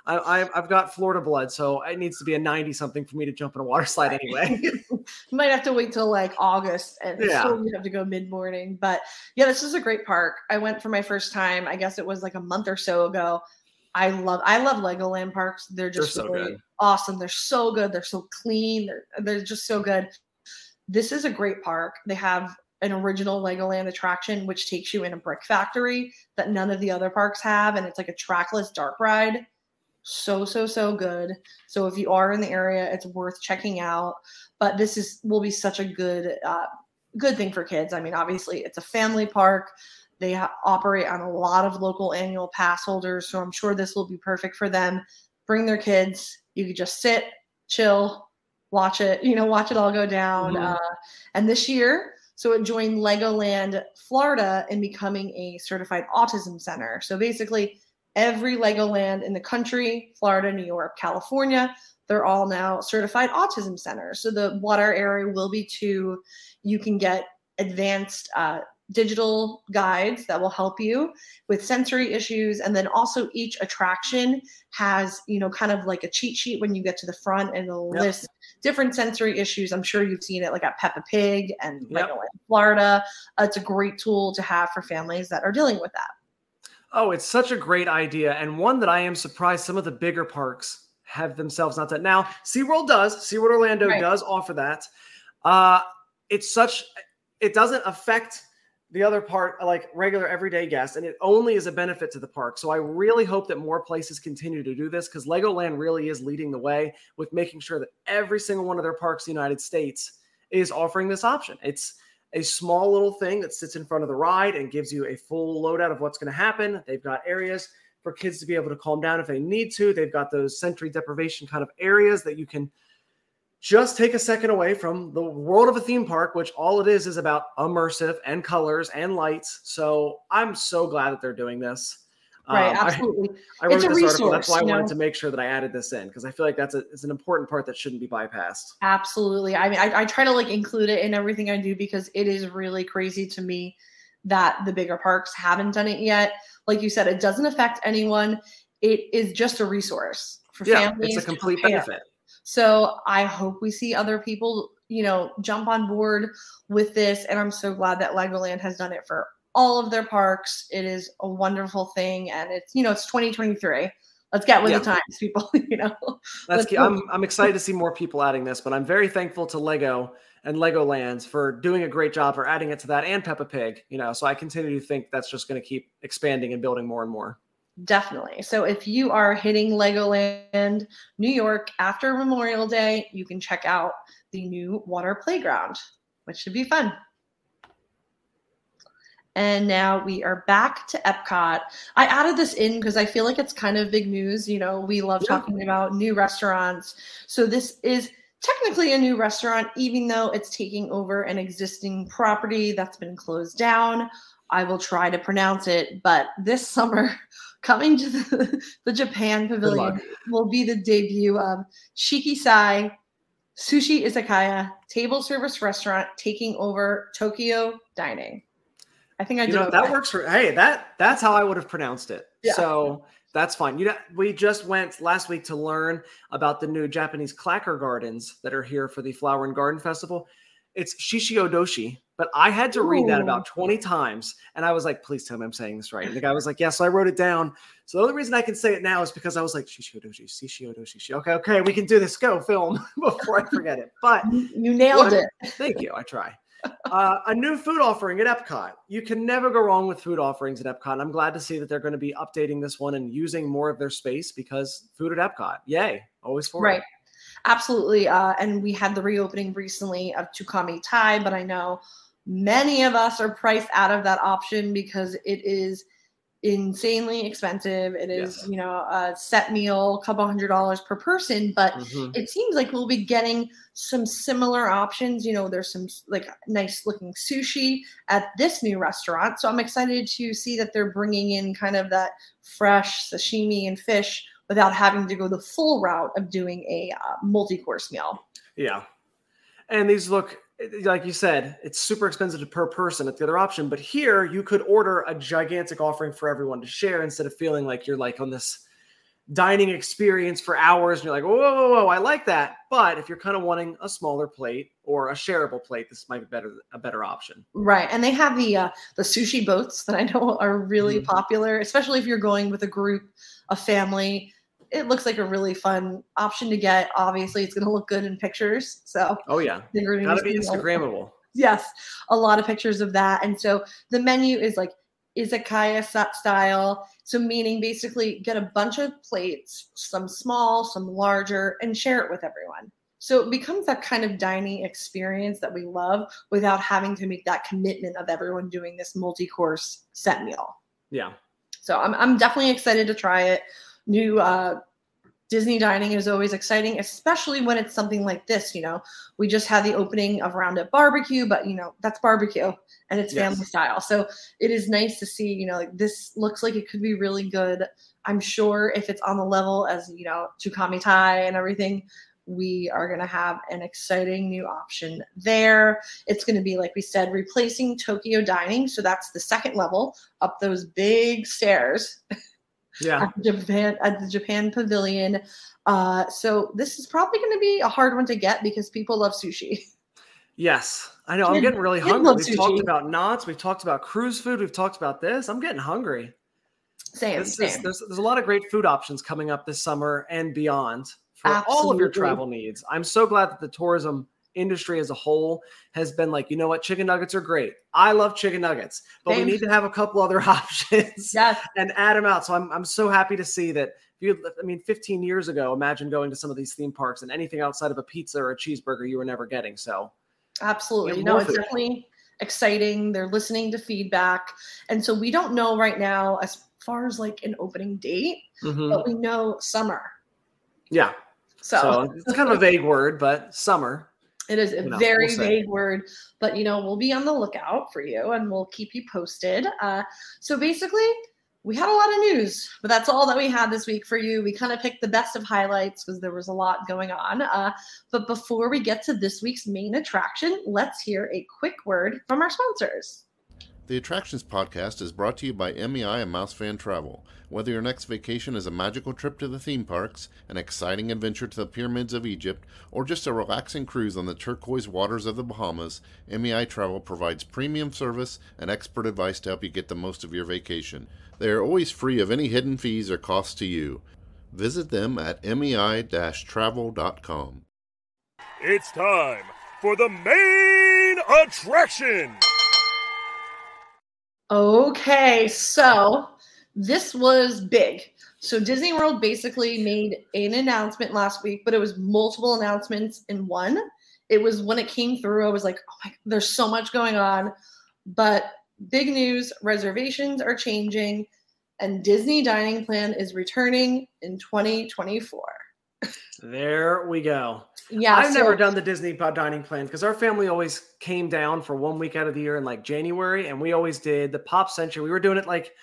I, have got Florida blood, so it needs to be a 90 something for me to jump in a water slide anyway. you might have to wait till like August and Yeah. still you have to go mid morning. But yeah, this is a great park. I went for my first time. I guess it was like a month or so ago. I love I love Legoland parks. They're They're just so really good. awesome. They're so good. They're so clean. They're they're just so good. This is a great park. They have an original Legoland attraction which takes you in a brick factory that none of the other parks have, and it's like a trackless dark ride. So so so good. So if you are in the area, it's worth checking out. But this is will be such a good uh, good thing for kids. I mean, obviously it's a family park. They ha- operate on a lot of local annual pass holders, so I'm sure this will be perfect for them. Bring their kids. You could just sit, chill, watch it. You know, watch it all go down. Mhm. Uh, and this year, so it joined Legoland Florida in becoming a certified autism center. So basically, every Legoland in the country, Florida, New York, California, they're all now certified autism centers. So the water area will be too. You can get advanced uh, digital guides that will help you with sensory issues and then also each attraction has you know kind of like a cheat sheet when you get to the front and it'll Yep. list different sensory issues i'm sure you've seen it like at peppa pig and Yep. Legoland florida Uh, it's a great tool to have for families that are dealing with that Oh, it's such a great idea, and one that I am surprised some of the bigger parks have themselves not done. Now, SeaWorld does. SeaWorld Orlando Right. does offer that. Uh, it's such, it doesn't affect the other part, like regular everyday guests, and it only is a benefit to the park. So I really hope that more places continue to do this because Legoland really is leading the way with making sure that every single one of their parks in the United States is offering this option. It's a small little thing that sits in front of the ride and gives you a full loadout of what's going to happen. They've got areas for kids to be able to calm down if they need to. They've got those sensory deprivation kind of areas that you can just take a second away from the world of a theme park, which all it is is about immersive and colors and lights. So I'm so glad that they're doing this. Right Um, I- absolutely I, wrote It's a this article. That's why I you wanted know? to make sure that I added this in because I feel like that's a, it's an important part that shouldn't be bypassed. Absolutely. I mean, I, I try to like include it in everything I do because it is really crazy to me that the bigger parks haven't done it yet. Like you said, it doesn't affect anyone. It is just a resource for Yeah, families. it's a complete benefit. So I hope we see other people, you know, jump on board with this. And I'm so glad that Legoland has done it for all of their parks. It is a wonderful thing. And it's, you know, it's 2023. Let's get with Yeah. the times, people, you know. That's Let's. I'm I'm excited to see more people adding this, but I'm very thankful to Lego and Legolands for doing a great job for adding it to that and Peppa Pig. You know, so I continue to think that's just going to keep expanding and building more and more. Definitely. So if you are hitting Legoland New York after Memorial Day, you can check out the new water playground, which should be fun. And now we are back to Epcot. I added this in because I feel like it's kind of big news. You know, we love Yeah. talking about new restaurants. So this is technically a new restaurant, even though it's taking over an existing property that's been closed down. I will try to pronounce it, but this summer, coming to the, the Japan Pavilion will be the debut of Shikisai Sushi Izakaya Table Service Restaurant taking over Tokyo Dining. I think I You did know, okay. that works for hey, that that's how I would have pronounced it. Yeah. So that's fine. You know, we just went last week to learn about the new Japanese clacker gardens that are here for the Flower and Garden Festival. It's Shishiodoshi, but I had to read that about 20 times. And I was like, please tell me I'm saying this right. And the guy was like, yes, I wrote it down. So the only reason I can say it now is because I was like, Shishiodoshi, Shishiodoshi. Shi- Okay, okay, we can do this. Go film before I forget it. But You- you nailed What? it. Thank you. I try. Uh, a new food offering at Epcot. You can never go wrong with food offerings at Epcot. I'm glad to see that they're going to be updating this one and using more of their space because food at Epcot. Yay. Always for it. Right. Absolutely. Uh, and we had the reopening recently of Takumi-Tei, but I know many of us are priced out of that option because it is insanely expensive. It is, Yes. you know, a set meal, a couple hundred dollars per person, but Mhm. it seems like we'll be getting some similar options. You know, there's some like nice looking sushi at this new restaurant. So I'm excited to see that they're bringing in kind of that fresh sashimi and fish without having to go the full route of doing a uh, multi course meal. Yeah. And these look like you said, it's super expensive per person at the other option. But here you could order a gigantic offering for everyone to share instead of feeling like you're like on this dining experience for hours and you're like, whoa, whoa, whoa, I like that. But if you're kind of wanting a smaller plate or a shareable plate, this might be better a better option. Right, and they have the uh, the sushi boats that I know are really Mhm. popular, especially if you're going with a group, a family. It looks like a really fun option to get. Obviously, it's going to look good in pictures, so Oh yeah. they're going Gotta be Instagrammable. Yes, a lot of pictures of that, and so the menu is like izakaya style. So meaning basically get a bunch of plates, some small, some larger, and share it with everyone. So it becomes that kind of dining experience that we love without having to make that commitment of everyone doing this multi-course set meal. Yeah. So I'm I'm definitely excited to try it. New uh Disney dining is always exciting, especially when it's something like this. You know, we just had the opening of Roundup Barbecue, but you know, that's barbecue and it's Yes. family style. So it is nice to see, you know, like this looks like it could be really good. I'm sure if it's on the level as, you know, Takumi-Tei and everything, we are going to have an exciting new option there. It's going to be, like we said, replacing Tokyo Dining. So that's the second level up those big stairs Yeah. at the Japan at the Japan Pavilion. Uh, so this is probably going to be a hard one to get because people love sushi. Yes. I know. I'm getting really hungry. We've talked about Knott's. We've talked about cruise food. We've talked about this. I'm getting hungry. Same, is- same. there's, there's a lot of great food options coming up this summer and beyond for all of your travel needs. I'm so glad that the tourism industry as a whole has been like, you know what, chicken nuggets are great. I love chicken nuggets, but Same. we need to have a couple other options Yes, and add them out. So I'm, I'm so happy to see that. If you, I mean, 15 years ago, imagine going to some of these theme parks and anything outside of a pizza or a cheeseburger you were never getting. So absolutely. Know, it's definitely exciting. They're listening to feedback. And so we don't know right now as far as like an opening date, mhm. but we know summer. yeah. So, So it's kind of a vague word, but summer. It is a you know, very we'll vague word, but you know, we'll be on the lookout for you and we'll keep you posted. Uh, so basically, we had a lot of news, but that's all that we had this week for you. We kind of picked the best of highlights because there was a lot going on. Uh, but before we get to this week's main attraction, let's hear a quick word from our sponsors. The Attractions Podcast is brought to you by MEI and Mouse Fan Travel. Whether your next vacation is a magical trip to the theme parks, an exciting adventure to the pyramids of Egypt, or just a relaxing cruise on the turquoise waters of the Bahamas, MEI Travel provides premium service and expert advice to help you get the most of your vacation. They are always free of any hidden fees or costs to you. Visit them at mei-travel.com. It's time for the main attraction. Okay, so this was big. So Disney World basically made an announcement last week, but it was multiple announcements in one. It was when it came through, I was like, oh my, there's so much going on. But big news reservations are changing, and Disney Dining Plan is returning in 2024. There we go. Yeah, I've so- never done the Disney dining plan because our family always came down for one week out of the year in like January, and we always did the Pop Century. We were doing it like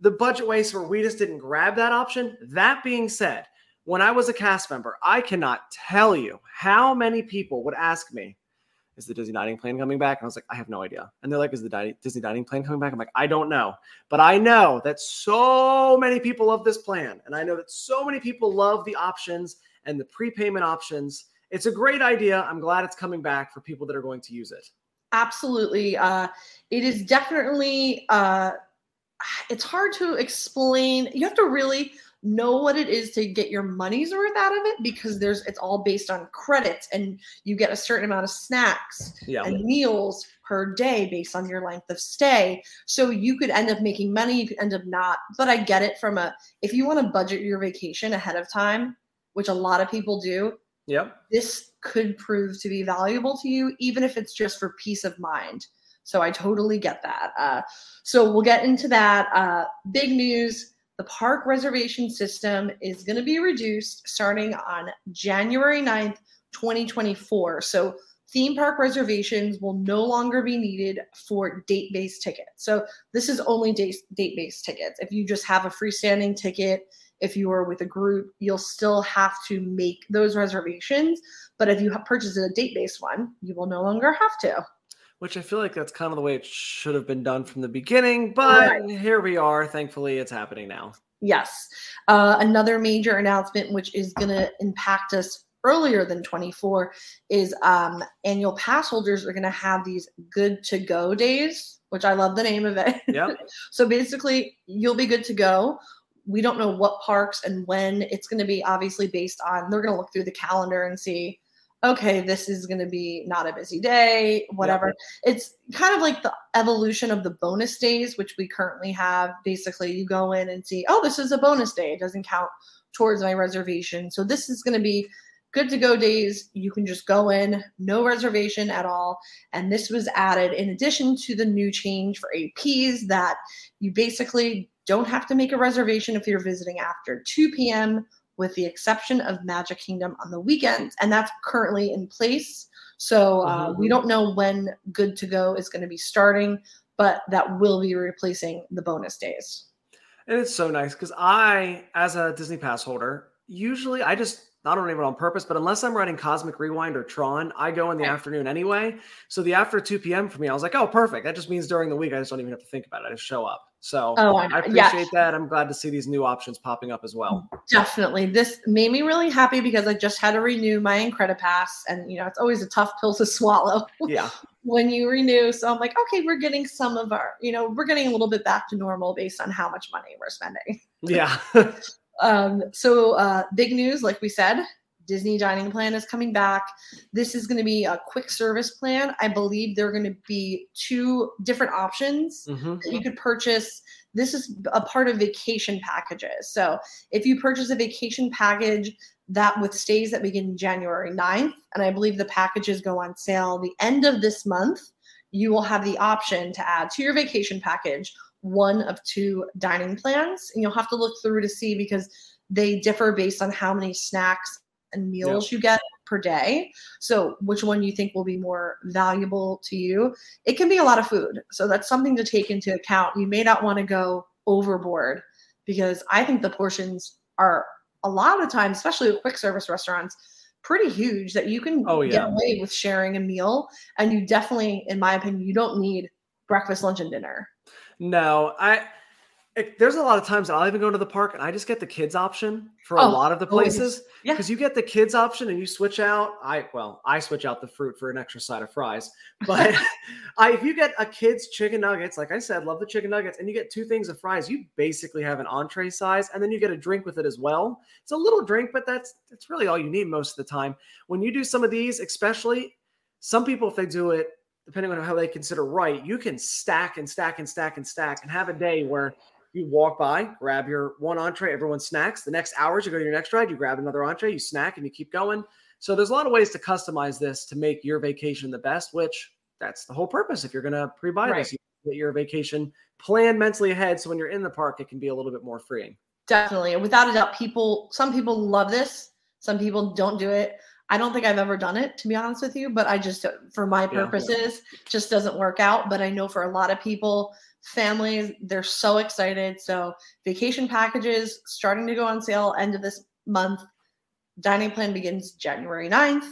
the budget way, where we just didn't grab that option. That being said, when I was a cast member, I cannot tell you how many people would ask me, "Is the Disney dining plan coming back?" And I was like, "I have no idea." And they're like, "Is the di- Disney dining plan coming back?" I'm like, "I don't know," but I know that so many people love this plan, and I know that so many people love the options and the prepayment options. It's a great idea. I'm glad it's coming back for people that are going to use it. absolutely uh it is definitely uh it's hard to explain you have to really know what it is to get your money's worth out of it because there's it's all based on credits and you get a certain amount of snacks Yeah. and meals per day based on your length of stay so you could end up making money you could end up not but i get it from a if you want to budget your vacation ahead of time which a lot of people do Yep. this could prove to be valuable to you, even if it's just for peace of mind. So I totally get that. Uh, so we'll get into that. Uh, big news the park reservation system is going to be reduced starting on January 9th, 2024. So theme park reservations will no longer be needed for date based tickets. So this is only date based tickets. If you just have a freestanding ticket, if you are with a group, you'll still have to make those reservations. But if you purchase a date based one, you will no longer have to. Which I feel like that's kind of the way it should have been done from the beginning, but right. here we are. Thankfully, it's happening now. Yes. Uh, another major announcement, which is going to impact us earlier than 24 is um, annual pass holders are going to have these good to go days which i love the name of it yeah so basically you'll be good to go we don't know what parks and when it's going to be obviously based on they're going to look through the calendar and see okay this is going to be not a busy day whatever. It's kind of like the evolution of the bonus days which we currently have. Basically you go in and see oh this is a bonus day. It doesn't count towards my reservation. So this is going to be good to go days. You can just go in, no reservation at all. And this was added in addition to the new change for APs that you basically don't have to make a reservation if you're visiting after 2 p.m., with the exception of Magic Kingdom on the weekends. And that's currently in place. So uh, mm-hmm. we don't know when Good to Go is going to be starting, but that will be replacing the bonus days. And it's so nice because I, as a Disney Pass holder, usually I just not even on purpose, but unless I'm writing Cosmic Rewind or Tron, I go in the afternoon anyway. So the after 2 p.m. for me, I was like, oh, perfect. That just means during the week, I just don't even have to think about it. I just show up. So oh, I appreciate yeah. that. I'm glad to see these new options popping up as well. Definitely. This made me really happy because I just had to renew my Incredipass. And, you know, it's always a tough pill to swallow. Yeah. when you renew. So I'm like, okay, we're getting some of our, you know, we're getting a little bit back to normal based on how much money we're spending. Yeah. Um, so uh, big news, like we said, Disney dining plan is coming back. This is going to be a quick service plan. I believe there are going to be two different options mm-hmm. that you could purchase. This is a part of vacation packages. So if you purchase a vacation package that with stays that begin January 9th, and I believe the packages go on sale the end of this month, you will have the option to add to your vacation package one of two dining plans. And you'll have to look through to see because they differ based on how many snacks and meals you get per day. So, which one you think will be more valuable to you? It can be a lot of food. So, that's something to take into account. You may not want to go overboard because I think the portions are a lot of times, especially with quick service restaurants, pretty huge that you can oh, yeah. get away with sharing a meal. And you definitely, in my opinion, you don't need breakfast, lunch, and dinner. No, I it, there's a lot of times I'll even go to the park and I just get the kids option for oh, a lot of the oh, places. Yeah. Because you get the kids option and you switch out. I well, I switch out the fruit for an extra side of fries. But I if you get a kids chicken nuggets, like I said, love the chicken nuggets, and you get two things of fries, you basically have an entree size, and then you get a drink with it as well. It's a little drink, but that's that's really all you need most of the time. When you do some of these, especially some people, if they do it depending on how they consider right, you can stack and stack and stack and stack and have a day where you walk by, grab your one entree, everyone snacks. The next hours, you go to your next ride, you grab another entree, you snack, and you keep going. So there's a lot of ways to customize this to make your vacation the best, which that's the whole purpose. If you're going to pre-buy right. this, you get your vacation plan mentally ahead. So when you're in the park, it can be a little bit more freeing. Definitely. And without a doubt, people, some people love this. Some people don't do it. I don't think I've ever done it, to be honest with you, but I just, for my purposes, yeah. just doesn't work out. But I know for a lot of people, families, they're so excited. So vacation packages starting to go on sale end of this month. Dining plan begins January 9th.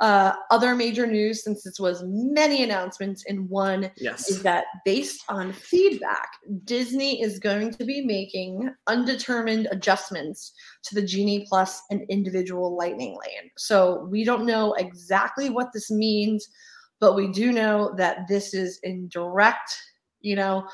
Uh, other major news, since this was many announcements in one, yes. is that based on feedback, Disney is going to be making undetermined adjustments to the Genie Plus and individual Lightning Lane. So we don't know exactly what this means, but we do know that this is in direct you know,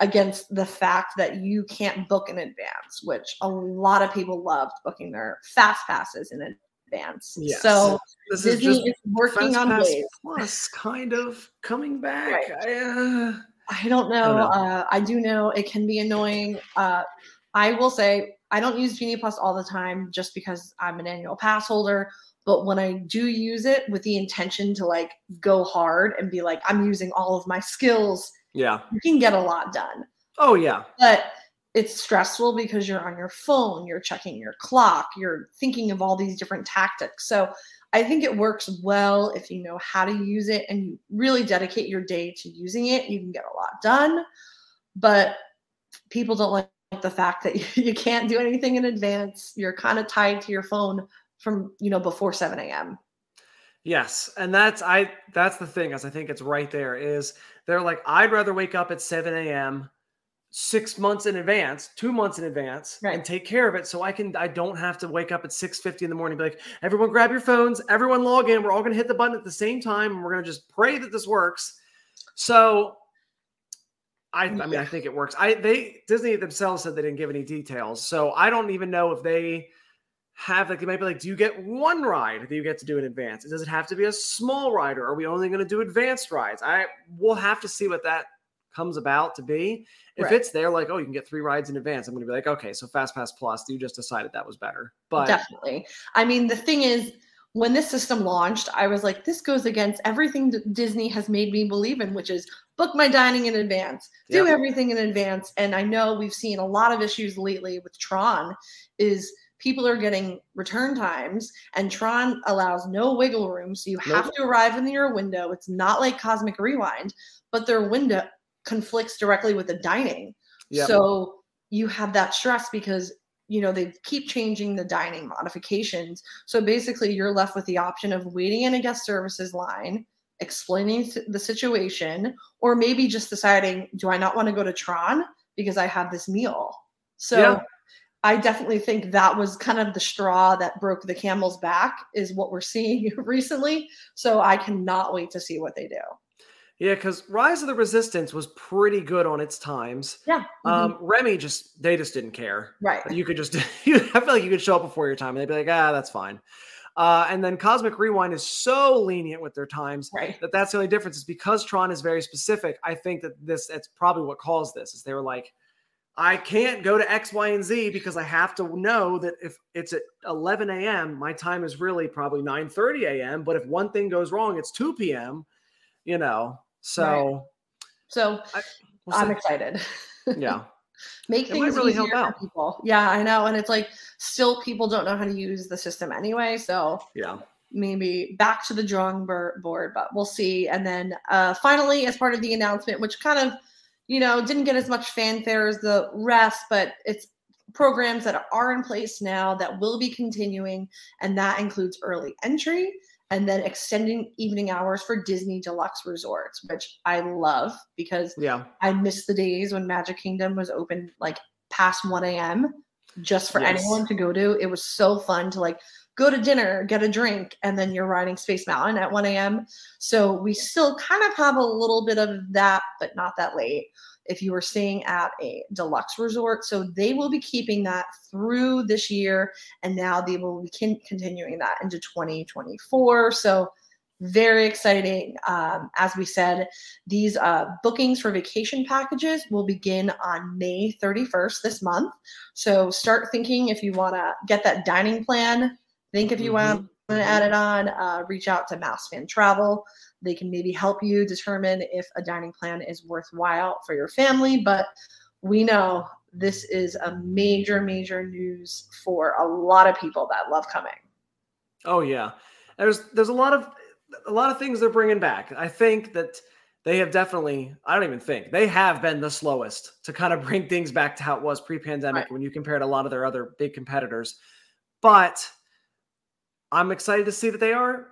against the fact that you can't book in advance, which a lot of people loved booking their fast passes in advance. Yes. So this Disney is, is working on ways. Plus kind of coming back. Right. I, uh, I, don't know. I, don't know. Uh, I do know it can be annoying. Uh, I will say I don't use Genie Plus all the time just because I'm an annual pass holder. But when I do use it with the intention to like go hard and be like, I'm using all of my skills, Yeah. you can get a lot done. Oh yeah. But it's stressful because you're on your phone, you're checking your clock, you're thinking of all these different tactics. So I think it works well if you know how to use it and you really dedicate your day to using it. You can get a lot done. But people don't like the fact that you can't do anything in advance. You're kind of tied to your phone from, you know, before 7 a.m. Yes, and that's I that's the thing is I think it's right there is they're like I'd rather wake up at 7 a.m. six months in advance, two months in advance, Right. and take care of it so I can I don't have to wake up at 6:50 in the morning and be like, everyone grab your phones, everyone log in, we're all gonna hit the button at the same time, and we're gonna just pray that this works. So I, I mean, I think it works. I they Disney themselves said they didn't give any details, so I don't even know if they have like they might be like, do you get one ride that you get to do in advance? Does it have to be a small ride, or are we only going to do advanced rides? I will have to see what that comes about to be. If Right. it's there, like, oh, you can get three rides in advance, I'm going to be like, okay, so Fast Pass Plus, you just decided that was better, but Definitely. I mean, the thing is, when this system launched, I was like, this goes against everything that Disney has made me believe in, which is book my dining in advance, do Yep. everything in advance. And I know we've seen a lot of issues lately with Tron, is people are getting return times, and Tron allows no wiggle room. So you have to arrive in your window. It's not like Cosmic Rewind, but their window conflicts directly with the dining. Yep. So you have that stress because you know they keep changing the dining modifications. So basically, you're left with the option of waiting in a guest services line, explaining the situation, or maybe just deciding, do I not want to go to Tron because I have this meal? So Yeah. I definitely think that was kind of the straw that broke the camel's back, is what we're seeing recently. So I cannot wait to see what they do. yeah, because Rise of the Resistance was pretty good on its times. Yeah. mhm, Um, Remy just they just didn't care. right. You could just, I feel like you could show up before your time and they'd be like, ah, that's fine. Uh, and then Cosmic Rewind is so lenient with their times Right. that that's the only difference is because Tron is very specific. I think that this, that's probably what caused this is they were like, I can't go to X, Y, and Z because I have to know that if it's at 11 a.m., my time is really probably 9 30 a.m. But if one thing goes wrong, it's 2 p.m., you know. So So we'll I'm excited. yeah. Make It things really easier help for people. Yeah, I know. And it's like still people don't know how to use the system anyway. So Yeah. maybe back to the drawing board, but we'll see. And then uh, finally, as part of the announcement, which kind of, you know, didn't get as much fanfare as the rest, but it's programs that are in place now that will be continuing. And that includes early entry and then extending evening hours for Disney Deluxe Resorts, which I love because Yeah. I miss the days when Magic Kingdom was open like past 1 a.m. just for Yes. anyone to go to. It was so fun to like go to dinner, get a drink, and then you're riding Space Mountain at 1 a.m. So we still kind of have a little bit of that, but not that late if you were staying at a deluxe resort. So they will be keeping that through this year. And now they will be con- continuing that into 2024. So very exciting. Um, as we said, these uh, bookings for vacation packages will begin on May 31st this month. So start thinking if you want to get that dining plan. Think if you want to add it on, uh, reach out to Mouse Fan Travel. They can maybe help you determine if a dining plan is worthwhile for your family. But we know this is a major, major news for a lot of people that love coming. Oh yeah, there's there's a lot of a lot of things they're bringing back. I think that they have definitely. I don't even think they have been the slowest to kind of bring things back to how it was pre-pandemic Right. when you compare to a lot of their other big competitors. But I'm excited to see that they are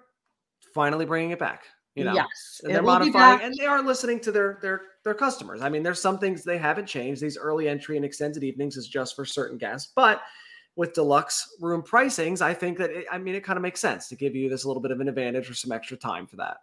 finally bringing it back. You know, yes, and they're modifying and they are listening to their their their customers. I mean, there's some things they haven't changed. These early entry and extended evenings is just for certain guests, but with deluxe room pricings, I think that it, I mean it kind of makes sense to give you this little bit of an advantage or some extra time for that.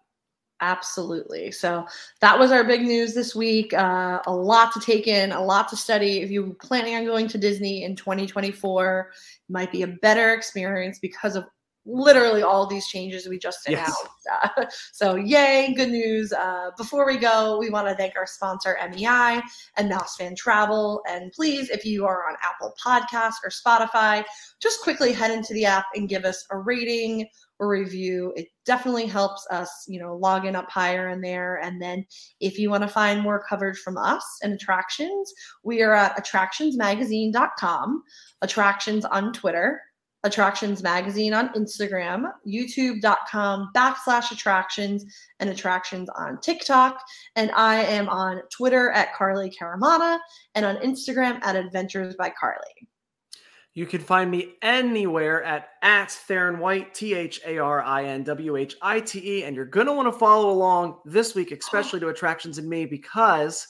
Absolutely. So that was our big news this week. Uh, a lot to take in, a lot to study. If you're planning on going to Disney in 2024, it might be a better experience because of literally all these changes we just Yes. announced. Uh, so, yay, good news. Uh, before we go, we want to thank our sponsor, MEI and Mouse Fan Travel. And please, if you are on Apple Podcasts or Spotify, just quickly head into the app and give us a rating or review. It definitely helps us, you know, log in up higher in there. And then if you want to find more coverage from us and attractions, we are at attractionsmagazine.com, attractions on Twitter, attractions magazine on Instagram, youtube.com backslash attractions, and attractions on TikTok. And I am on Twitter at Carly Caramana and on Instagram at Adventures by Carly. You can find me anywhere at at Tharin White, T H A R I N W H I T E. And you're going to want to follow along this week, especially to Attractions and Me, because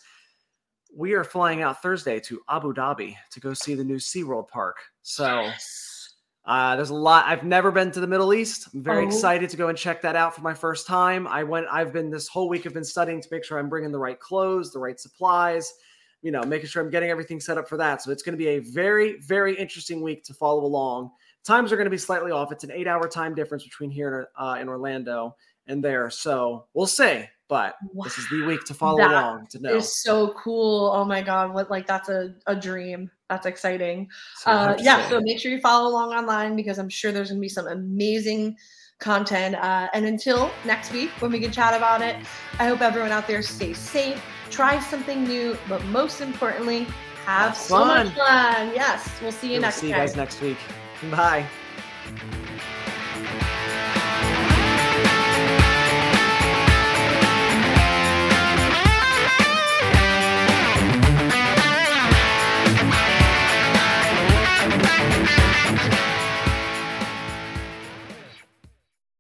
we are flying out Thursday to Abu Dhabi to go see the new SeaWorld park. So uh, there's a lot. I've never been to the Middle East. I'm very Oh. excited to go and check that out for my first time. I went, I've been this whole week, I've been studying to make sure I'm bringing the right clothes, the right supplies, you know, making sure I'm getting everything set up for that. So it's going to be a very, very interesting week to follow along. Times are going to be slightly off. It's an eight hour time difference between here and uh, in Orlando and there. So we'll see. But this is the week to follow That along to know. It's so cool. Oh my God. What like that's a, a dream. That's exciting. So Uh, yeah, so make sure you follow along online because I'm sure there's going to be some amazing content. Uh, and until next week when we can chat about it, I hope everyone out there stays safe, try something new, but most importantly, have Have so much fun. fun. Yes, we'll see you We'll next see you guys next week. Bye.